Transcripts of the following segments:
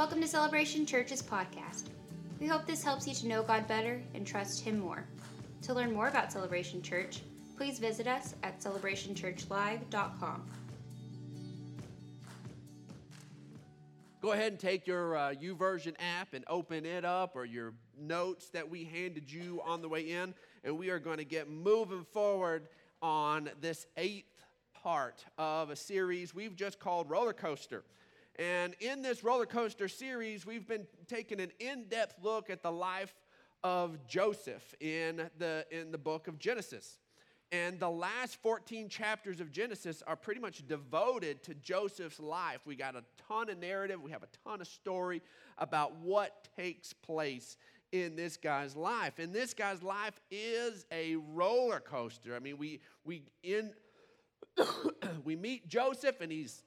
Welcome to Celebration Church's podcast. We hope this helps you to know God better and trust Him more. To learn more about Celebration Church, please visit us at celebrationchurchlive.com. Go ahead and take your uh, app and open it up or your notes that we handed you on the way in, and we are going to get moving forward on this eighth part of a series we've just called Roller Coaster. And in this roller coaster series, we've been taking an in depth look at the life of Joseph in the, in the book of Genesis. And the last 14 chapters of Genesis are pretty much devoted to Joseph's life. We got a ton of narrative, we have a ton of story about what takes place in this guy's life. And this guy's life is a roller coaster. I mean, we we in we meet Joseph and he's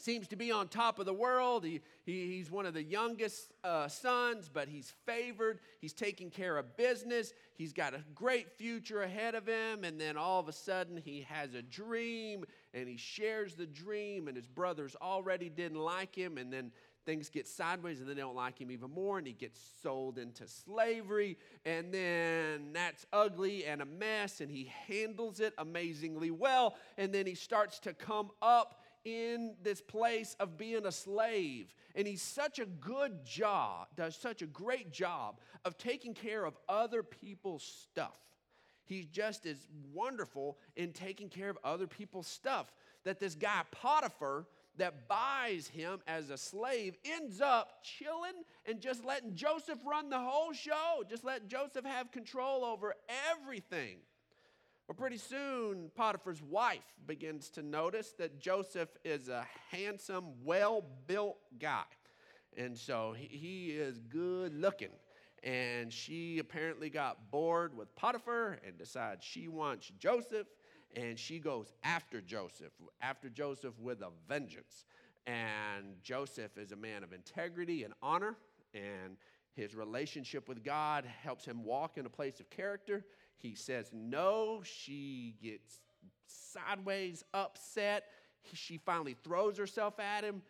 seems to be on top of the world. He, he, he's one of the youngest uh, sons, but he's favored. He's taking care of business. He's got a great future ahead of him. And then all of a sudden, he has a dream and he shares the dream, and his brothers already didn't like him. And then things get sideways and they don't like him even more and he gets sold into slavery and then that's ugly and a mess and he handles it amazingly well and then he starts to come up in this place of being a slave. And he's such a good job, does such a great job of taking care of other people's stuff. He just is wonderful in taking care of other people's stuff. That this guy, Potiphar, that buys him as a slave ends up chilling and just letting Joseph run the whole show, just let Joseph have control over everything. Well, pretty soon, Potiphar's wife begins to notice that Joseph is a handsome, well built guy. And so he, is good looking. And she apparently got bored with Potiphar and decides she wants Joseph. And she goes after Joseph, after Joseph with a vengeance. And Joseph is a man of integrity and honor. And his relationship with God helps him walk in a place of character. He says no. She gets sideways, upset. She finally throws herself at him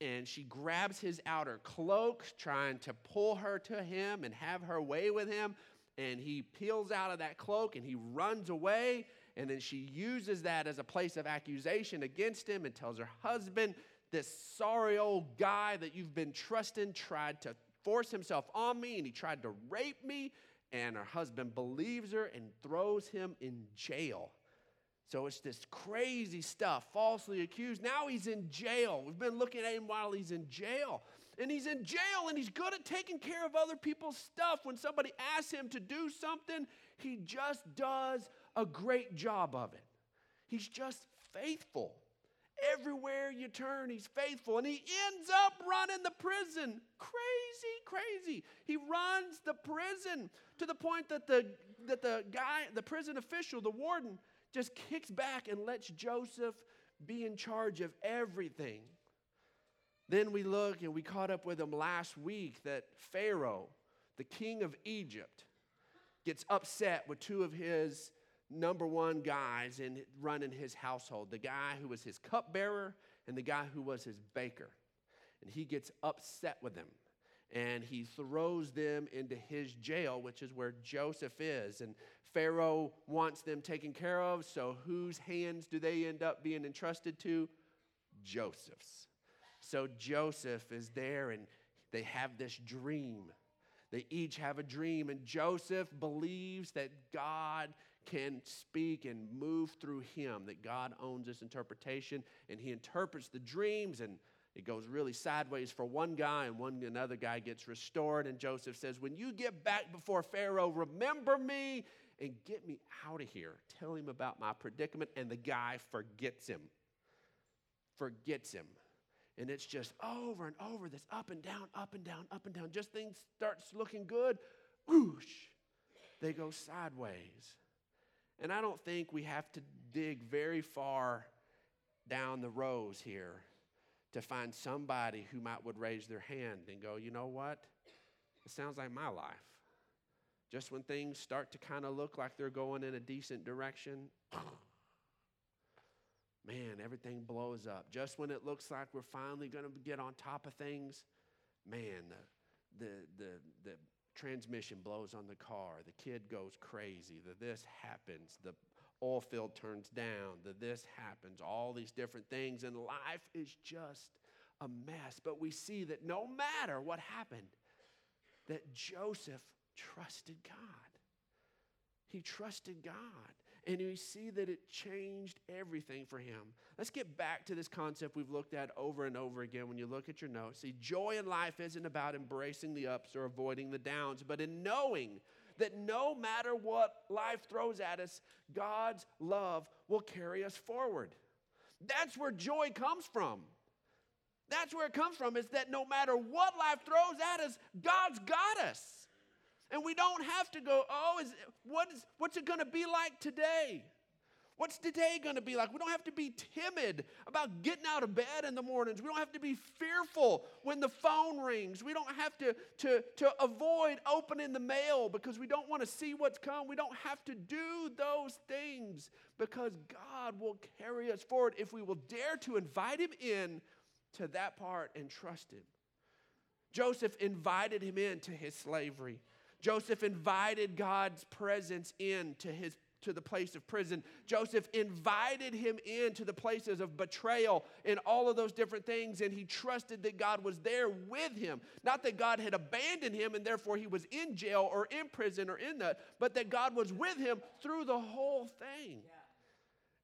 and she grabs his outer cloak, trying to pull her to him and have her way with him. And he peels out of that cloak and he runs away. And then she uses that as a place of accusation against him and tells her husband, This sorry old guy that you've been trusting tried to force himself on me and he tried to rape me and her husband believes her and throws him in jail. So it's this crazy stuff, falsely accused. Now he's in jail. We've been looking at him while he's in jail. And he's in jail and he's good at taking care of other people's stuff. When somebody asks him to do something, he just does a great job of it. He's just faithful. Everywhere you turn, he's faithful. And he ends up running the prison. Crazy, crazy. He runs the prison to the point that the, that the guy, the prison official, the warden, just kicks back and lets Joseph be in charge of everything. Then we look and we caught up with him last week that Pharaoh, the king of Egypt, gets upset with two of his number one guys in running his household the guy who was his cupbearer and the guy who was his baker. And he gets upset with them and he throws them into his jail, which is where Joseph is. And Pharaoh wants them taken care of, so whose hands do they end up being entrusted to? Joseph's. So Joseph is there and they have this dream. They each have a dream, and Joseph believes that God can speak and move through him, that God owns this interpretation, and he interprets the dreams, and it goes really sideways for one guy, and one another guy gets restored. And Joseph says, When you get back before Pharaoh, remember me and get me out of here. Tell him about my predicament. And the guy forgets him. Forgets him. And it's just over and over this up and down, up and down, up and down. Just things starts looking good, whoosh, they go sideways. And I don't think we have to dig very far down the rows here to find somebody who might would raise their hand and go, you know what? It sounds like my life. Just when things start to kind of look like they're going in a decent direction, man, everything blows up. Just when it looks like we're finally going to get on top of things, man, the, the, the, the transmission blows on the car, the kid goes crazy, the this happens, the oil field turns down, the this happens, all these different things, and life is just a mess. But we see that no matter what happened, that Joseph trusted God. He trusted God. And we see that it changed everything for him. Let's get back to this concept we've looked at over and over again when you look at your notes. See, joy in life isn't about embracing the ups or avoiding the downs, but in knowing that no matter what life throws at us, God's love will carry us forward. That's where joy comes from. That's where it comes from, is that no matter what life throws at us, God's got us. And we don't have to go, oh, is, what is, what's it going to be like today? What's today going to be like? We don't have to be timid about getting out of bed in the mornings. We don't have to be fearful when the phone rings. We don't have to, to, to avoid opening the mail because we don't want to see what's come. We don't have to do those things because God will carry us forward if we will dare to invite Him in to that part and trust Him. Joseph invited him into his slavery. Joseph invited God's presence into his to the place of prison. Joseph invited him into the places of betrayal and all of those different things, and he trusted that God was there with him. Not that God had abandoned him and therefore he was in jail or in prison or in that, but that God was with him through the whole thing.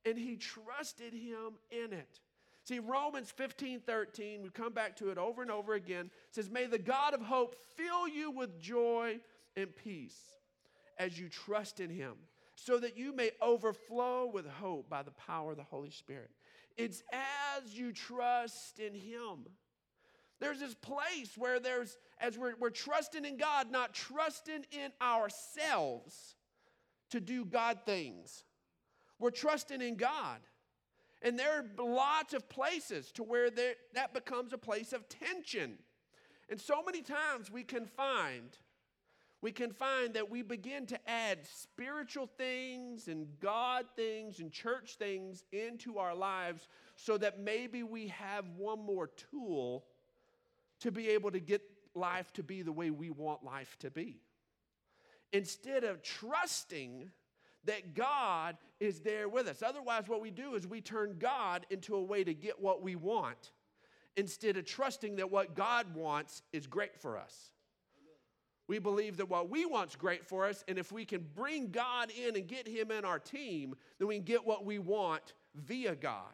And he trusted him in it. See, Romans 15 13, we come back to it over and over again, says, May the God of hope fill you with joy and peace as you trust in him, so that you may overflow with hope by the power of the Holy Spirit. It's as you trust in him. There's this place where there's, as we're, we're trusting in God, not trusting in ourselves to do God things. We're trusting in God. And there are lots of places to where there, that becomes a place of tension. And so many times we can find we can find that we begin to add spiritual things and God things and church things into our lives so that maybe we have one more tool to be able to get life to be the way we want life to be. Instead of trusting that God is there with us. Otherwise, what we do is we turn God into a way to get what we want instead of trusting that what God wants is great for us. We believe that what we want's great for us, and if we can bring God in and get Him in our team, then we can get what we want via God.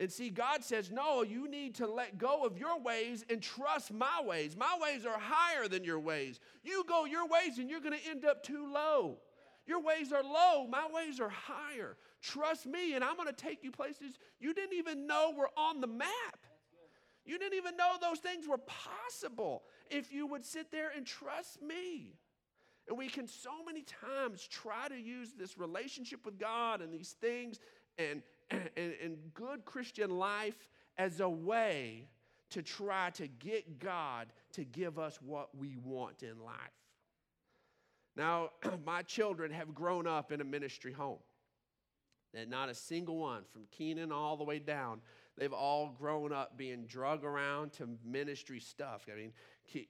And see, God says, No, you need to let go of your ways and trust my ways. My ways are higher than your ways. You go your ways, and you're going to end up too low. Your ways are low, my ways are higher. Trust me, and I'm going to take you places you didn't even know were on the map. You didn't even know those things were possible if you would sit there and trust me. And we can so many times try to use this relationship with God and these things and, and, and good Christian life as a way to try to get God to give us what we want in life. Now, my children have grown up in a ministry home. And not a single one, from Keenan all the way down, they've all grown up being drug around to ministry stuff. I mean,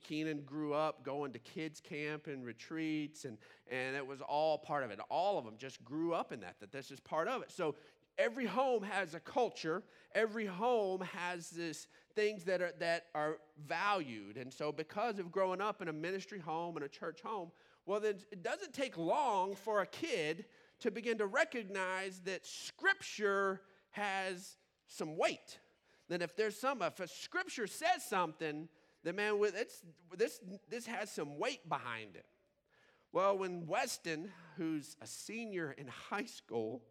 Keenan grew up going to kids' camp and retreats, and, and it was all part of it. All of them just grew up in that, that this is part of it. So every home has a culture, every home has this things that are, that are valued. And so, because of growing up in a ministry home and a church home, well, then it doesn't take long for a kid to begin to recognize that Scripture has some weight. That if there's some, if a Scripture says something, that man, it's, this, this has some weight behind it. Well, when Weston, who's a senior in high school,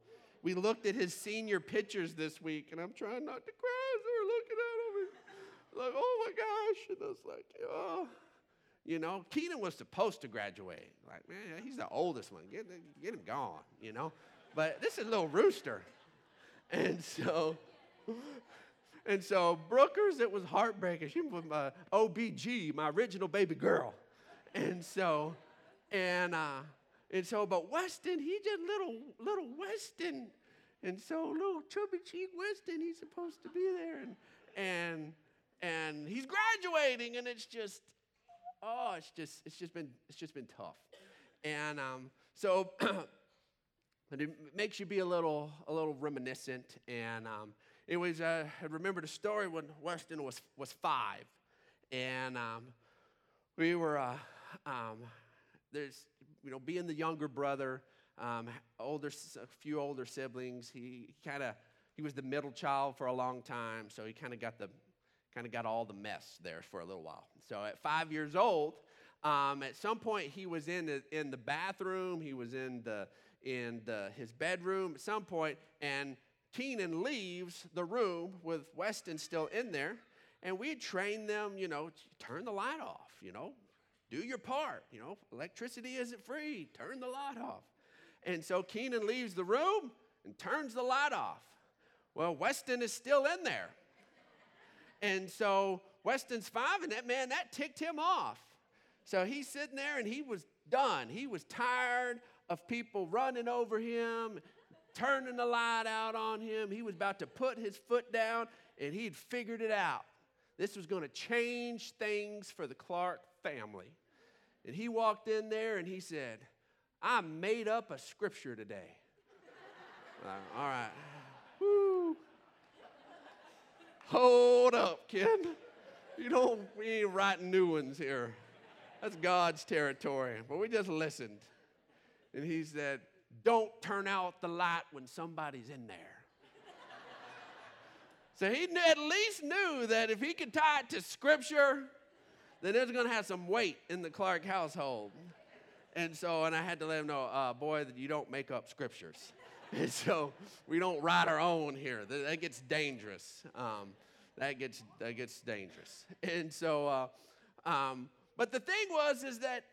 we looked at his senior pictures this week, and I'm trying not to cry as they're looking at him. Like, oh my gosh. And I was like, oh. You know, Keenan was supposed to graduate. Like, man, he's the oldest one. Get, get him gone, you know? But this is a little rooster. And so, and so Brookers, it was heartbreaking. She was my OBG, my original baby girl. And so, and uh, and so, but Weston, he just little little Weston. And so little chubby cheek Weston, he's supposed to be there. And and and he's graduating, and it's just, oh, it's just, it's just been, it's just been tough. And um, so, it makes you be a little, a little reminiscent. And um, it was, uh, I remember the story when Weston was was five, and um, we were, uh, um, there's, you know, being the younger brother, um, older, a few older siblings. He kind of, he was the middle child for a long time, so he kind of got the, kind of got all the mess there for a little while. So at five years old, um, at some point he was in the, in the bathroom, he was in the in the, his bedroom at some point, and Keenan leaves the room with Weston still in there, and we train them, you know, turn the light off, you know, do your part, you know, electricity isn't free, turn the light off. And so Keenan leaves the room and turns the light off. Well, Weston is still in there. And so Weston's five, and that man, that ticked him off. So he's sitting there and he was done. He was tired of people running over him, turning the light out on him. He was about to put his foot down and he'd figured it out. This was going to change things for the Clark family. And he walked in there and he said, I made up a scripture today. uh, all right. Woo. Hold up, kid. You don't, we ain't writing new ones here. That's God's territory. But we just listened. And he said, Don't turn out the light when somebody's in there. so he at least knew that if he could tie it to scripture, then it's going to have some weight in the Clark household. And so, and I had to let him know, uh, boy, that you don't make up scriptures. And so we don't write our own here. That, gets dangerous. Um, that gets that gets dangerous. And so, uh, um, but the thing was is that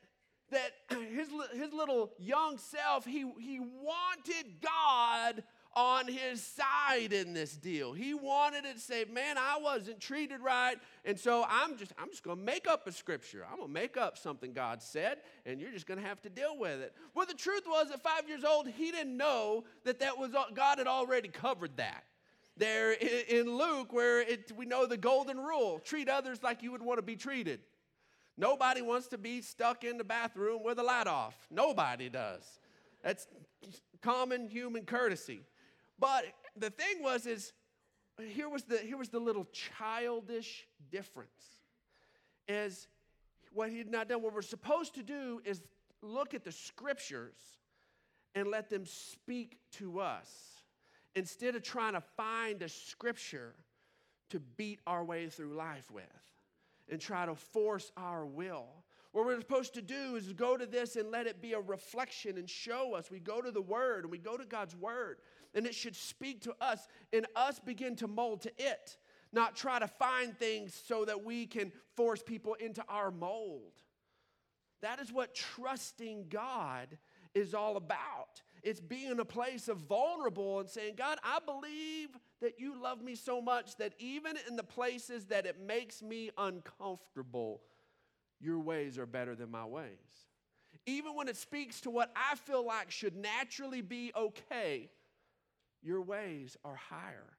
that his, his little young self, he, he wanted God on his side in this deal. He wanted it to say, man, I wasn't treated right. And so I'm just, I'm just to make up a scripture. I'm to make up something God said, and you're just to have to deal with it. Well, the truth was, at five years old, he didn't know that that was God had already covered that. There in Luke, where it, we know the golden rule treat others like you would want to be treated. Nobody wants to be stuck in the bathroom with the light off. Nobody does. That's common human courtesy. But the thing was is here was the here was the little childish difference. Is what he had not done. What we're supposed to do is look at the scriptures and let them speak to us instead of trying to find a scripture to beat our way through life with and try to force our will. What we're supposed to do is go to this and let it be a reflection and show us. We go to the Word and we go to God's Word, and it should speak to us and us begin to mold to it, not try to find things so that we can force people into our mold. That is what trusting God is all about. It's being in a place of vulnerable and saying, God, I believe that you love me so much that even in the places that it makes me uncomfortable, your ways are better than my ways. Even when it speaks to what I feel like should naturally be okay, your ways are higher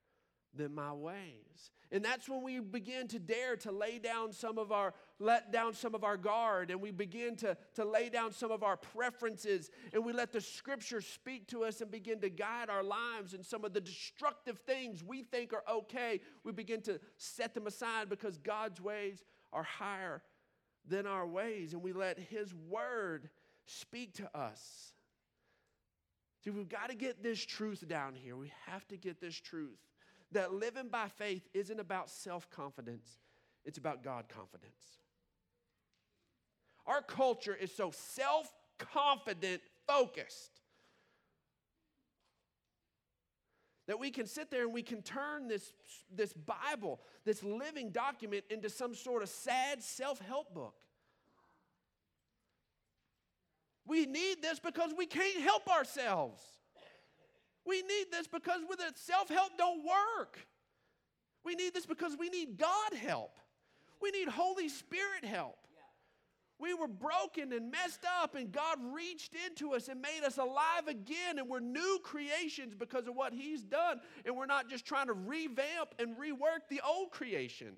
than my ways. And that's when we begin to dare to lay down some of our, let down some of our guard, and we begin to, to lay down some of our preferences, and we let the scripture speak to us and begin to guide our lives. And some of the destructive things we think are okay, we begin to set them aside because God's ways are higher than our ways, and we let His word speak to us. See, we've got to get this truth down here. We have to get this truth that living by faith isn't about self confidence, it's about God confidence. Our culture is so self confident focused that we can sit there and we can turn this, this Bible, this living document, into some sort of sad self help book. We need this because we can't help ourselves. We need this because with it, self help don't work. We need this because we need God help. We need Holy Spirit help. We were broken and messed up, and God reached into us and made us alive again, and we're new creations because of what He's done. And we're not just trying to revamp and rework the old creation.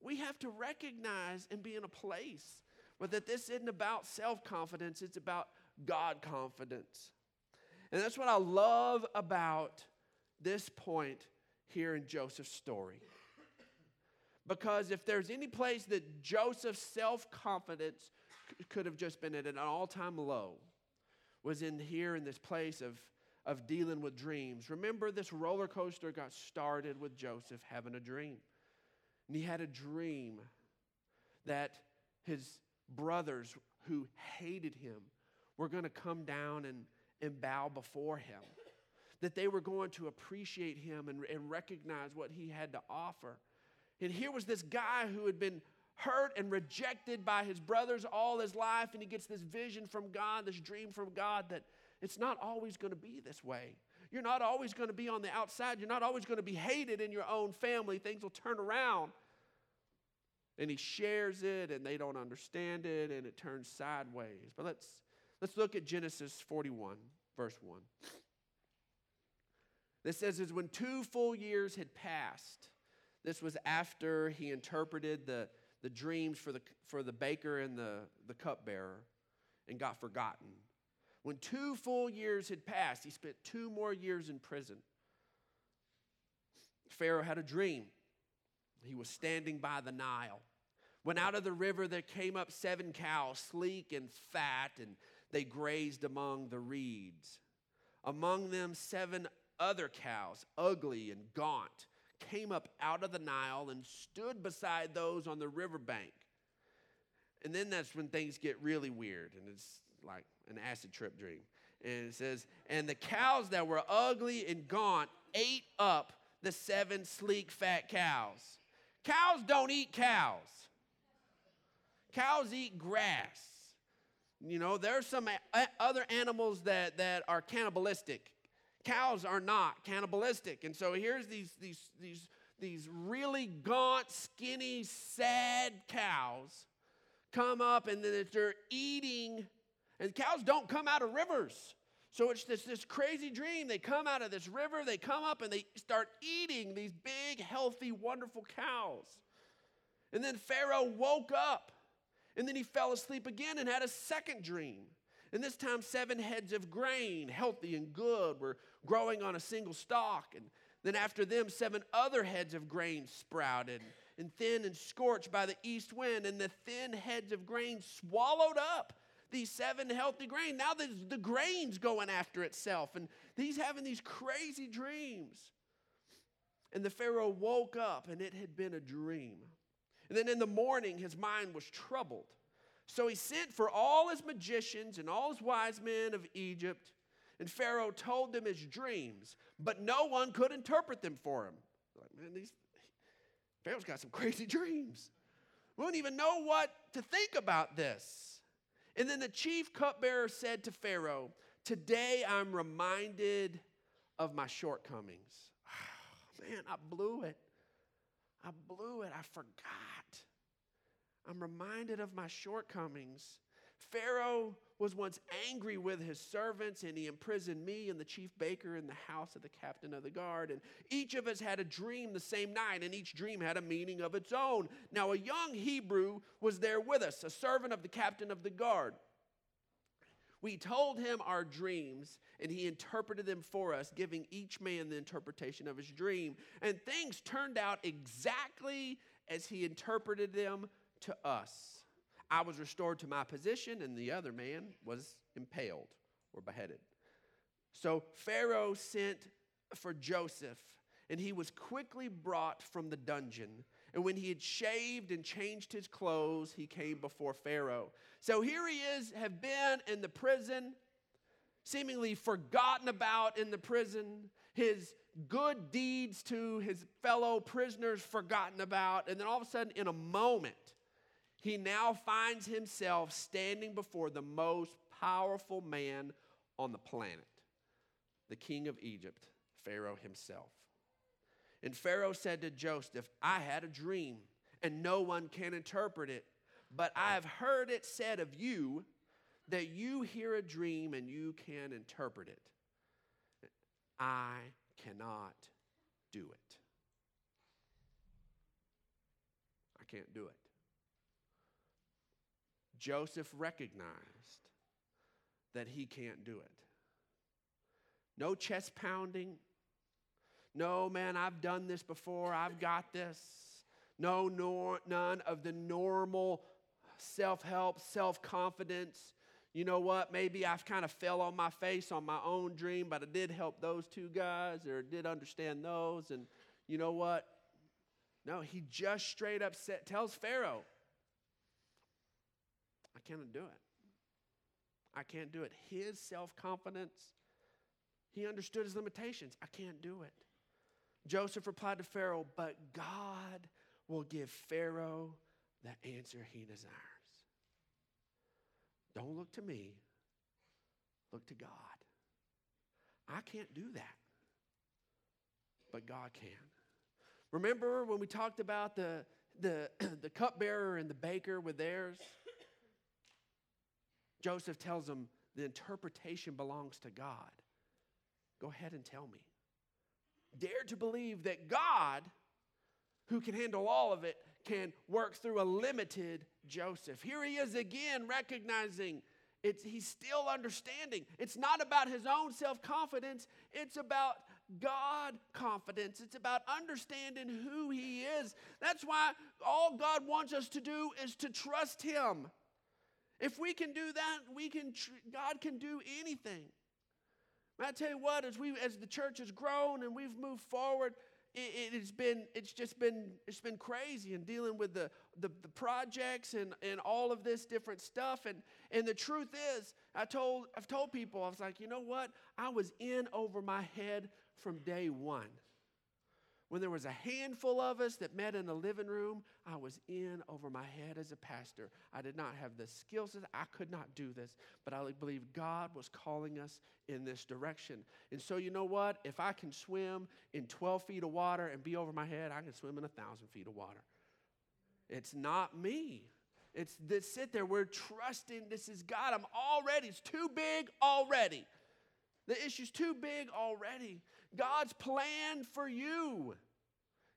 we have to recognize and be in a place where that this isn't about self confidence, it's about God confidence. And that's what I love about this point here in Joseph's story. Because if there's any place that Joseph's self confidence could have just been at an all time low, was in here in this place of, of dealing with dreams. Remember, this roller coaster got started with Joseph having a dream. And he had a dream that his brothers who hated him were going to come down and, and bow before him, that they were going to appreciate him and, and recognize what he had to offer. And here was this guy who had been hurt and rejected by his brothers all his life, and he gets this vision from God, this dream from God that it's not always going to be this way. You're not always going to be on the outside. You're not always going to be hated in your own family. Things will turn around. And he shares it, and they don't understand it, and it turns sideways. But let's, let's look at Genesis 41, verse 1. This says, is when two full years had passed, this was after he interpreted the, the dreams for the, for the baker and the, the cupbearer and got forgotten. When two full years had passed, he spent two more years in prison. Pharaoh had a dream. He was standing by the Nile. When out of the river there came up seven cows, sleek and fat, and they grazed among the reeds. Among them, seven other cows, ugly and gaunt came up out of the Nile and stood beside those on the riverbank. And then that's when things get really weird, and it's like an acid trip dream. And it says, And the cows that were ugly and gaunt ate up the seven sleek, fat cows. Cows don't eat cows, cows eat grass. You know, there are some other animals that, that are cannibalistic. Cows are not cannibalistic. And so here's these, these, these, these really gaunt, skinny, sad cows come up and then they're eating. And cows don't come out of rivers. So it's this, this crazy dream. They come out of this river, they come up and they start eating these big, healthy, wonderful cows. And then Pharaoh woke up and then he fell asleep again and had a second dream. And this time, seven heads of grain, healthy and good, were growing on a single stalk. And then after them, seven other heads of grain sprouted, and thin and scorched by the east wind. And the thin heads of grain swallowed up these seven healthy grain. Now the, the grain's going after itself, and he's having these crazy dreams. And the Pharaoh woke up, and it had been a dream. And then in the morning, his mind was troubled. So he sent for all his magicians and all his wise men of Egypt, and Pharaoh told them his dreams, but no one could interpret them for him. Like, man, these Pharaoh's got some crazy dreams. We don't even know what to think about this. And then the chief cupbearer said to Pharaoh, Today I'm reminded of my shortcomings. man, I blew it. I blew it. I forgot. I'm reminded of my shortcomings. Pharaoh was once angry with his servants, and he imprisoned me and the chief baker in the house of the captain of the guard. And each of us had a dream the same night, and each dream had a meaning of its own. Now, a young Hebrew was there with us, a servant of the captain of the guard. We told him our dreams, and he interpreted them for us, giving each man the interpretation of his dream. And things turned out exactly as he interpreted them to us. I was restored to my position, and the other man was impaled or beheaded. So Pharaoh sent for Joseph, and he was quickly brought from the dungeon. And when he had shaved and changed his clothes, he came before Pharaoh. So here he is, have been in the prison, seemingly forgotten about in the prison, his good deeds to his fellow prisoners forgotten about. And then all of a sudden, in a moment, he now finds himself standing before the most powerful man on the planet, the king of Egypt, Pharaoh himself. And Pharaoh said to Joseph, I had a dream, and no one can interpret it, but I have heard it said of you that you hear a dream and you can interpret it. I cannot do it. I can't do it. Joseph recognized that he can't do it. No chest pounding. No, man, I've done this before. I've got this. No, nor, none of the normal self help, self confidence. You know what? Maybe I've kind of fell on my face on my own dream, but I did help those two guys or did understand those. And you know what? No, he just straight up set, tells Pharaoh, cannot do it. I can't do it. His self confidence, he understood his limitations. I can't do it. Joseph replied to Pharaoh, But God will give Pharaoh the answer he desires. Don't look to me, look to God. I can't do that, but God can. Remember when we talked about the, the, the cupbearer and the baker with theirs? Joseph tells him, the interpretation belongs to God. Go ahead and tell me. Dare to believe that God, who can handle all of it, can work through a limited Joseph. Here he is again recognizing it's, he's still understanding. It's not about his own self confidence, it's about God confidence. It's about understanding who he is. That's why all God wants us to do is to trust him. If we can do that, we can tr- God can do anything. I tell you what, as we as the church has grown and we've moved forward, it, has been it's just been it's been crazy and dealing with the, the, the projects and, and all of this different stuff. And and the truth is i told i've told people i was like you know what? I was in over my head from day one when there was a handful of us that met in the living room, I was in over my head as a pastor. I did not have the skills, I could not do this, but I believe God was calling us in this direction. And so, you know what? If I can swim in 12 feet of water and be over my head, I can swim in a thousand feet of water. It's not me. It's this sit there. We're trusting this is God. I'm already, it's too big already. The issue's too big already. God's plan for you.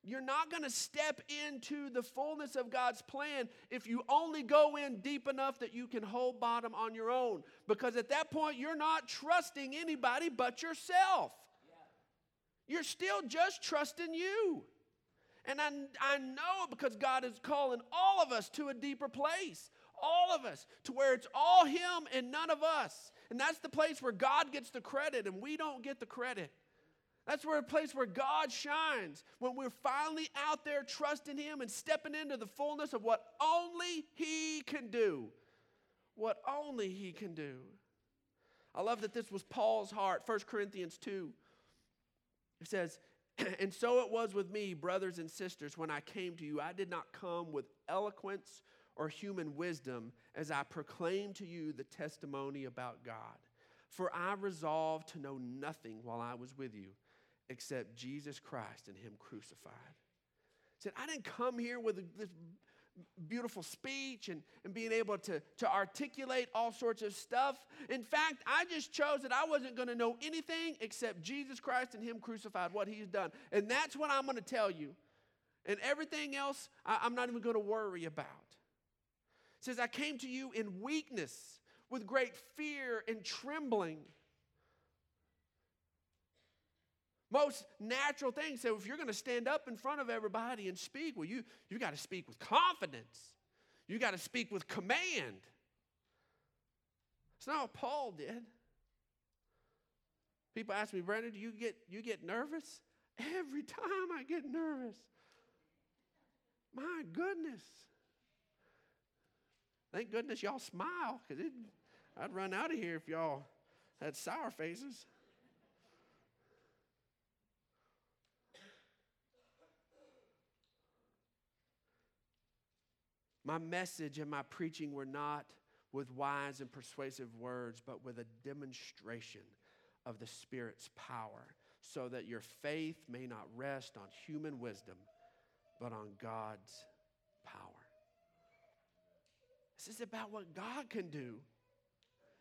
You're not going to step into the fullness of God's plan if you only go in deep enough that you can hold bottom on your own. Because at that point, you're not trusting anybody but yourself. You're still just trusting you. And I, I know because God is calling all of us to a deeper place, all of us, to where it's all Him and none of us. And that's the place where God gets the credit and we don't get the credit. That's where a place where God shines when we're finally out there trusting Him and stepping into the fullness of what only He can do. What only He can do. I love that this was Paul's heart. 1 Corinthians 2. It says, And so it was with me, brothers and sisters, when I came to you. I did not come with eloquence or human wisdom as I proclaimed to you the testimony about God. For I resolved to know nothing while I was with you except Jesus Christ and Him crucified. He said, I didn't come here with this beautiful speech and, and being able to, to articulate all sorts of stuff. In fact, I just chose that I wasn't going to know anything except Jesus Christ and Him crucified, what He's done. And that's what I'm going to tell you. And everything else, I, I'm not even going to worry about. Says, I came to you in weakness, with great fear and trembling. Most natural thing. So if you're going to stand up in front of everybody and speak, well, you, you got to speak with confidence. You got to speak with command. It's not what Paul did. People ask me, Brandon, do you get, you get nervous? Every time I get nervous. My goodness. Thank goodness y'all smile, because I'd run out of here if y'all had sour faces. My message and my preaching were not with wise and persuasive words, but with a demonstration of the Spirit's power, so that your faith may not rest on human wisdom, but on God's power. This is about what God can do.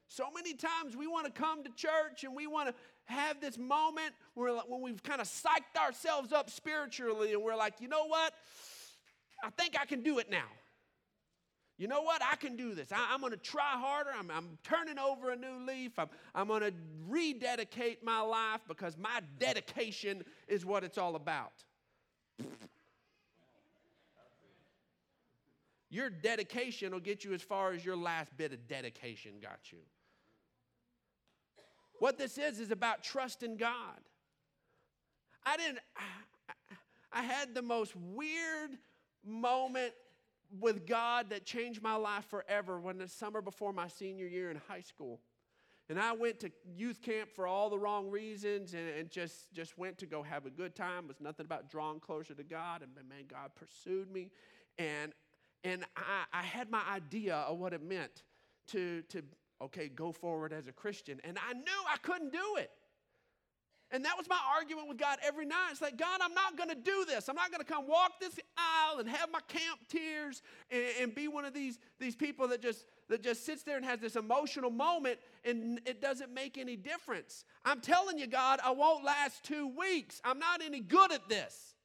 So many times we want to come to church and we want to have this moment where when we've kind of psyched ourselves up spiritually and we're like, you know what? I think I can do it now. You know what? I can do this. I, am going to try harder. I'm, I'm, turning over a new leaf. I'm, I'm going to rededicate my life because my dedication is what it's all about. Your dedication will get you as far as your last bit of dedication got you. What this is, is about trusting God. I didn't, I, I had the most weird moment with God that changed my life forever when the summer before my senior year in high school. And I went to youth camp for all the wrong reasons and, and just, just went to go have a good time. It was nothing about drawing closer to God. And man, God pursued me. And, and I, I had my idea of what it meant to, to, okay, go forward as a Christian. And I knew I couldn't do it. And that was my argument with God every night. It's like, God, I'm not going to do this. I'm not going to come walk this aisle and have my camp tears and, and, be one of these, these people that just, that just sits there and has this emotional moment and it doesn't make any difference. I'm telling you, God, I won't last two weeks. I'm not any good at this.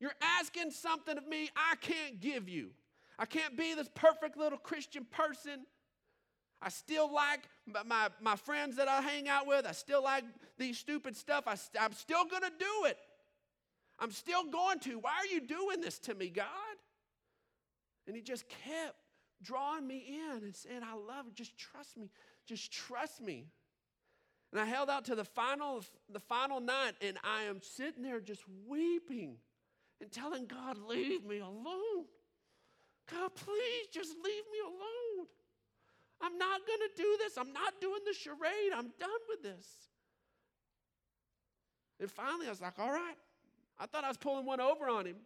You're asking something of me I can't give you. I can't be this perfect little Christian person. I still like my, my friends that I hang out with. I still like these stupid stuff. I, I'm still going to do it. I'm still going to. Why are you doing this to me, God? And he just kept drawing me in and saying, I love it. Just trust me. Just trust me. And I held out to the final, the final night, and I am sitting there just weeping and telling God, leave me alone. God, please just leave me alone. I'm not going to do this. I'm not doing the charade. I'm done with this. And finally, I was like, all right. I thought I was pulling one over on him.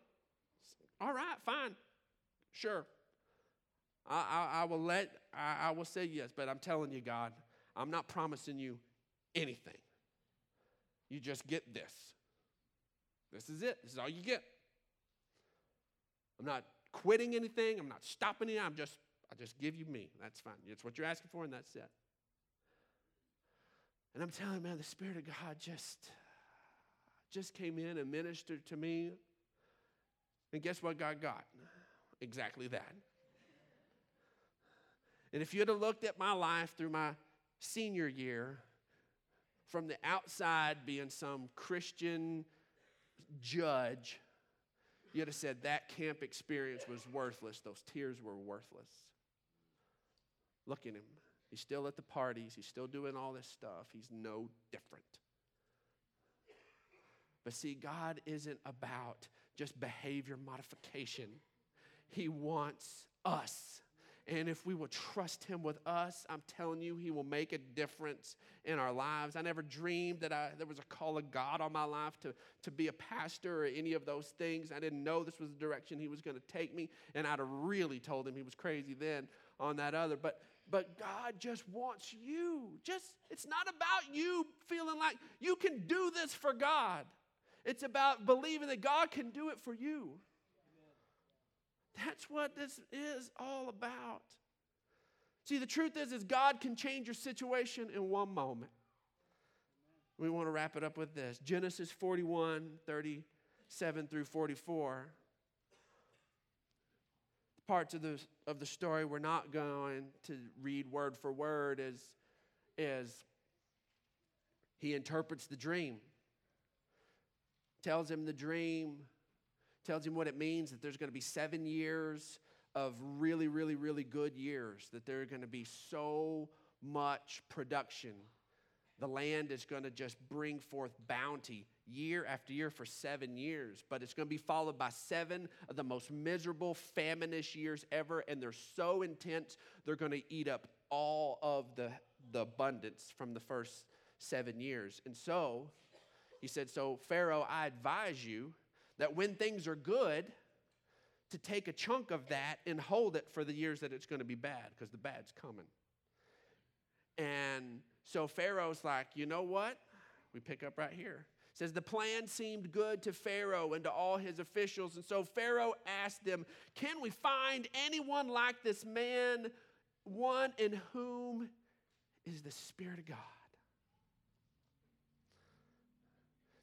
All right, fine. Sure. I, I, I will let, I, I will say yes, but I'm telling you, God, I'm not promising you anything. You just get this. This is it. This is all you get. I'm not quitting anything. I'm not stopping it. I'm just I just give you me. That's fine. It's what you're asking for, and that's it. And I'm telling you, man, the Spirit of God just, just came in and ministered to me. And guess what God got? Exactly that. And if you had looked at my life through my senior year, from the outside being some Christian judge, you'd have said that camp experience was worthless. Those tears were worthless. Look at him. He's still at the parties. He's still doing all this stuff. He's no different. But see, God isn't about just behavior modification, He wants us. And if we will trust Him with us, I'm telling you, He will make a difference in our lives. I never dreamed that I, there was a call of God on my life to, to be a pastor or any of those things. I didn't know this was the direction He was going to take me. And I'd have really told Him He was crazy then on that other. But but God just wants you. Just it's not about you feeling like you can do this for God. It's about believing that God can do it for you. That's what this is all about. See, the truth is, is God can change your situation in one moment. We want to wrap it up with this. Genesis 41, 37 through 44 parts of the, of the story we're not going to read word for word is, as he interprets the dream. Tells him the dream, tells him what it means that there's going to be seven years of really, really, really good years, that there are going to be so much production. The land is going to just bring forth bounty year after year for seven years, but it's going to be followed by seven of the most miserable, faminish years ever, and they're so intense, they're going to eat up all of the, the abundance from the first seven years. And so, he said, So, Pharaoh, I advise you that when things are good, to take a chunk of that and hold it for the years that it's going to be bad, because the bad's coming. And so Pharaoh's like, you know what? We pick up right here says the plan seemed good to Pharaoh and to all his officials. And so Pharaoh asked them, Can we find anyone like this man, one in whom is the Spirit of God?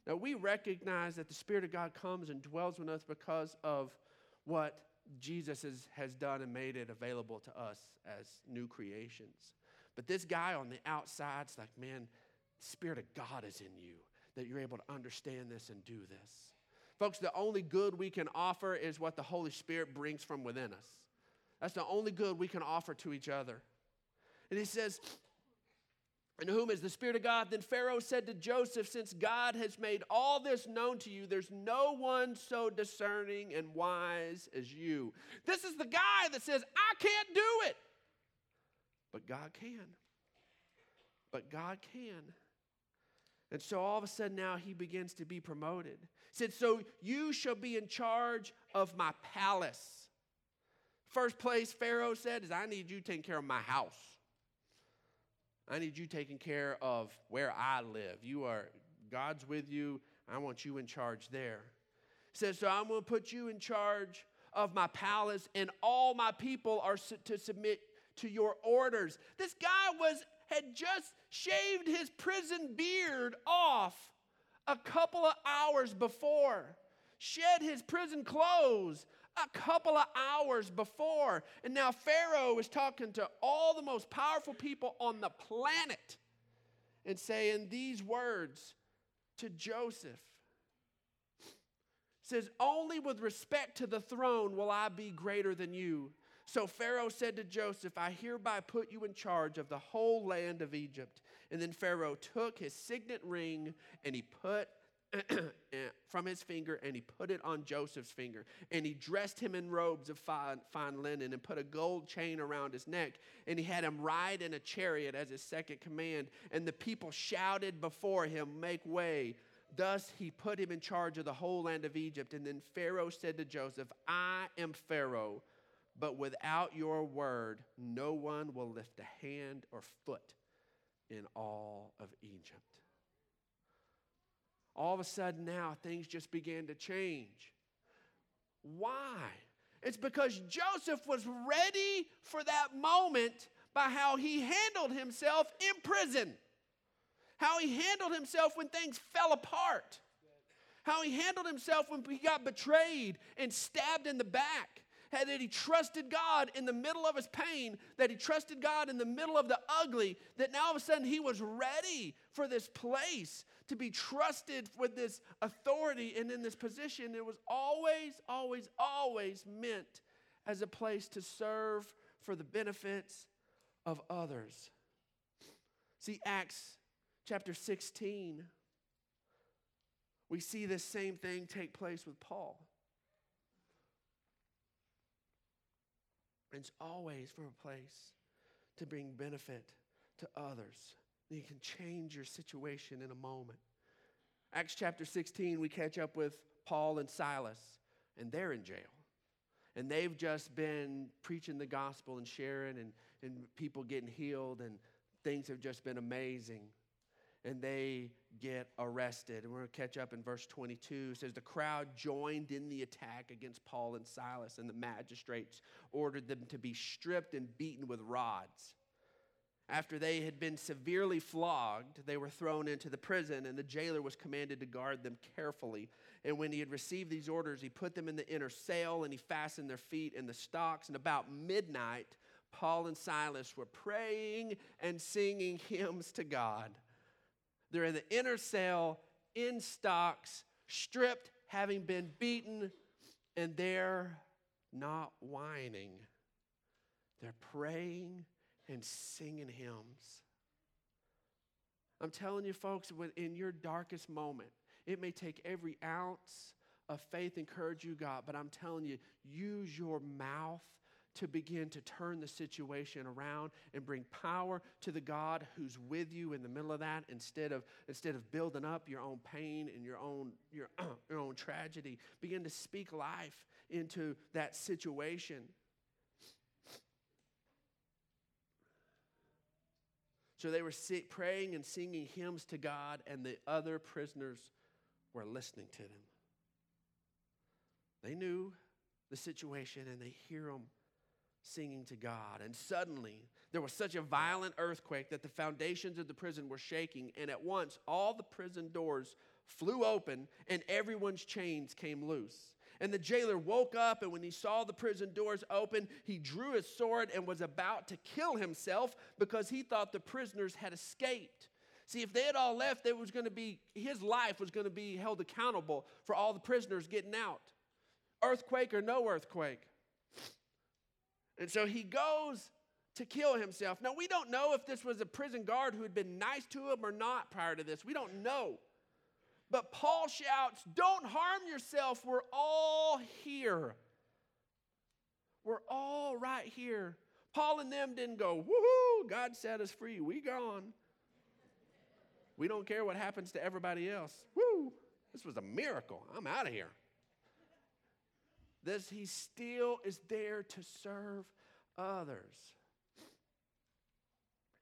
Now we recognize that the Spirit of God comes and dwells with us because of what Jesus has, has done and made it available to us as new creations. But this guy on the outside's like, man, Spirit of God is in you, that you're able to understand this and do this. Folks, the only good we can offer is what the Holy Spirit brings from within us. That's the only good we can offer to each other. And he says, in whom is the Spirit of God. Then Pharaoh said to Joseph, Since God has made all this known to you, there's no one so discerning and wise as you. This is the guy that says, I can't do it. But God can. But God can. And so all of a sudden now he begins to be promoted. He said, So you shall be in charge of my palace. First place Pharaoh said is, I need you taking care of my house. I need you taking care of where I live. You are, God's with you. I want you in charge there. He says, So I'm going to put you in charge of my palace, and all my people are to submit to your orders. This guy was had just shaved his prison beard off a couple of hours before, shed his prison clothes, a couple of hours before. And now Pharaoh is talking to all the most powerful people on the planet and saying these words to Joseph. says, Only with respect to the throne will I be greater than you. So Pharaoh said to Joseph, I hereby put you in charge of the whole land of Egypt. And then Pharaoh took his signet ring and he put eh, from his finger and he put it on Joseph's finger. And he dressed him in robes of fine, fine, linen and put a gold chain around his neck. And he had him ride in a chariot as his second command. And the people shouted before him, Make way. Thus he put him in charge of the whole land of Egypt. And then Pharaoh said to Joseph, I am Pharaoh, but without your word, no one will lift a hand or foot in all of Egypt all of a sudden now things just began to change. Why? It's because Joseph was ready for that moment by how he handled himself in prison, how he handled himself when things fell apart, how he handled himself when he got betrayed and stabbed in the back. That he trusted God in the middle of his pain, that he trusted God in the middle of the ugly, that now all of a sudden he was ready for this place to be trusted with this authority and in this position. It was always, always, always meant as a place to serve for the benefits of others. See, Acts chapter 16, we see this same thing take place with Paul. It's always from a place to bring benefit to others. You can change your situation in a moment. Acts chapter 16, we catch up with Paul and Silas, and they're in jail. And they've just been preaching the gospel and sharing, and, and people getting healed, and things have just been amazing. And they get arrested. And we're going to catch up in verse 22. It says, The crowd joined in the attack against Paul and Silas, and the magistrates ordered them to be stripped and beaten with rods. After they had been severely flogged, they were thrown into the prison, and the jailer was commanded to guard them carefully. And when he had received these orders, he put them in the inner cell and he fastened their feet in the stocks. And about midnight, Paul and Silas were praying and singing hymns to God. They're in the inner cell, in stocks, stripped, having been beaten, and they're not whining. They're praying and singing hymns. I'm telling you, folks, in your darkest moment, it may take every ounce of faith and courage you got, but I'm telling you, use your mouth to begin to turn the situation around and bring power to the God who's with you in the middle of that instead of instead of building up your own pain and your own your, your own tragedy begin to speak life into that situation So they were praying and singing hymns to God, and the other prisoners were listening to them. They knew the situation, and they hear them singing to God. And suddenly, there was such a violent earthquake that the foundations of the prison were shaking, and at once all the prison doors flew open, and everyone's chains came loose. And the jailer woke up, and when he saw the prison doors open, he drew his sword and was about to kill himself because he thought the prisoners had escaped. See, if they had all left, there was going to be his life was going to be held accountable for all the prisoners getting out. Earthquake or no earthquake. And so he goes to kill himself. Now, we don't know if this was a prison guard who had been nice to him or not prior to this. We don't know. But Paul shouts, Don't harm yourself. We're all here. We're all right here. Paul and them didn't go, Woohoo, God set us free. We gone. We don't care what happens to everybody else. Woo! This was a miracle. I'm out of here. This he still is there to serve others.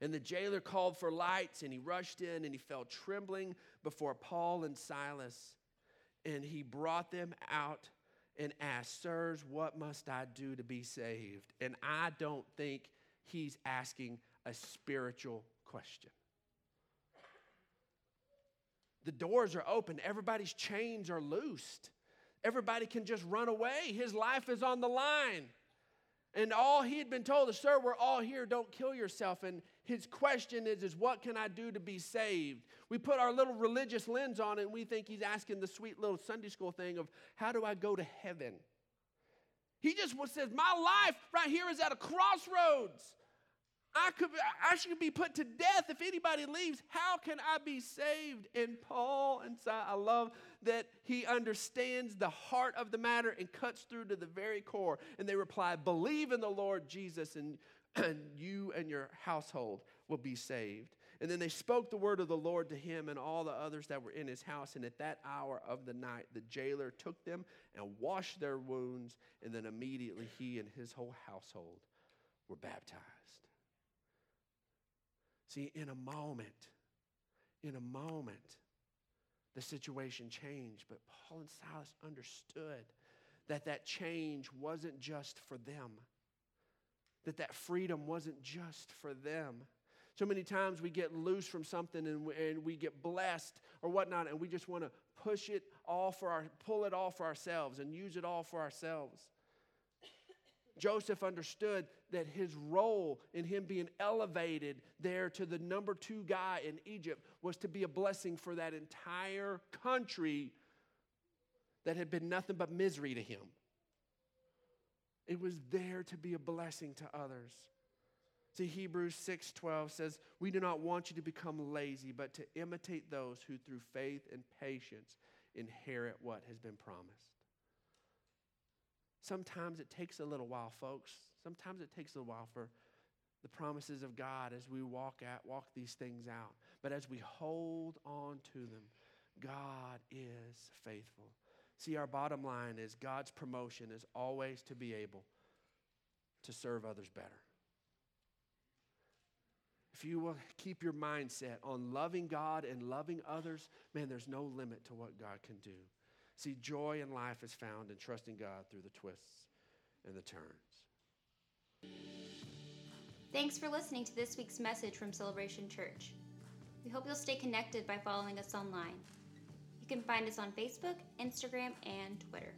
And the jailer called for lights and he rushed in and he fell trembling before Paul and Silas. And he brought them out and asked, Sirs, what must I do to be saved? And I don't think he's asking a spiritual question. The doors are open, everybody's chains are loosed. Everybody can just run away. His life is on the line. And all he had been told is, Sir, we're all here, don't kill yourself. And his question is, is what can I do to be saved? We put our little religious lens on and we think he's asking the sweet little Sunday school thing of how do I go to heaven? He just says, My life right here is at a crossroads. I could I should be put to death if anybody leaves. How can I be saved? And Paul and I love that he understands the heart of the matter and cuts through to the very core. And they reply, Believe in the Lord Jesus, and, and you and your household will be saved. And then they spoke the word of the Lord to him and all the others that were in his house. And at that hour of the night, the jailer took them and washed their wounds. And then immediately he and his whole household were baptized. See, in a moment, in a moment, the situation changed. But Paul and Silas understood that that change wasn't just for them, that that freedom wasn't just for them. So many times we get loose from something and we, and we get blessed or whatnot, and we just want to push it all for our, pull it all for ourselves and use it all for ourselves. Joseph understood that his role in him being elevated there to the number two guy in Egypt was to be a blessing for that entire country that had been nothing but misery to him. It was there to be a blessing to others. See, Hebrews 6:12 says, "We do not want you to become lazy, but to imitate those who through faith and patience inherit what has been promised." Sometimes it takes a little while, folks. Sometimes it takes a little while for the promises of God as we walk out, walk these things out. But as we hold on to them, God is faithful. See, our bottom line is God's promotion is always to be able to serve others better. If you will keep your mindset on loving God and loving others, man, there's no limit to what God can do. See, joy in life is found in trusting God through the twists and the turns. Thanks for listening to this week's message from Celebration Church. We hope you'll stay connected by following us online. You can find us on Facebook, Instagram, and Twitter.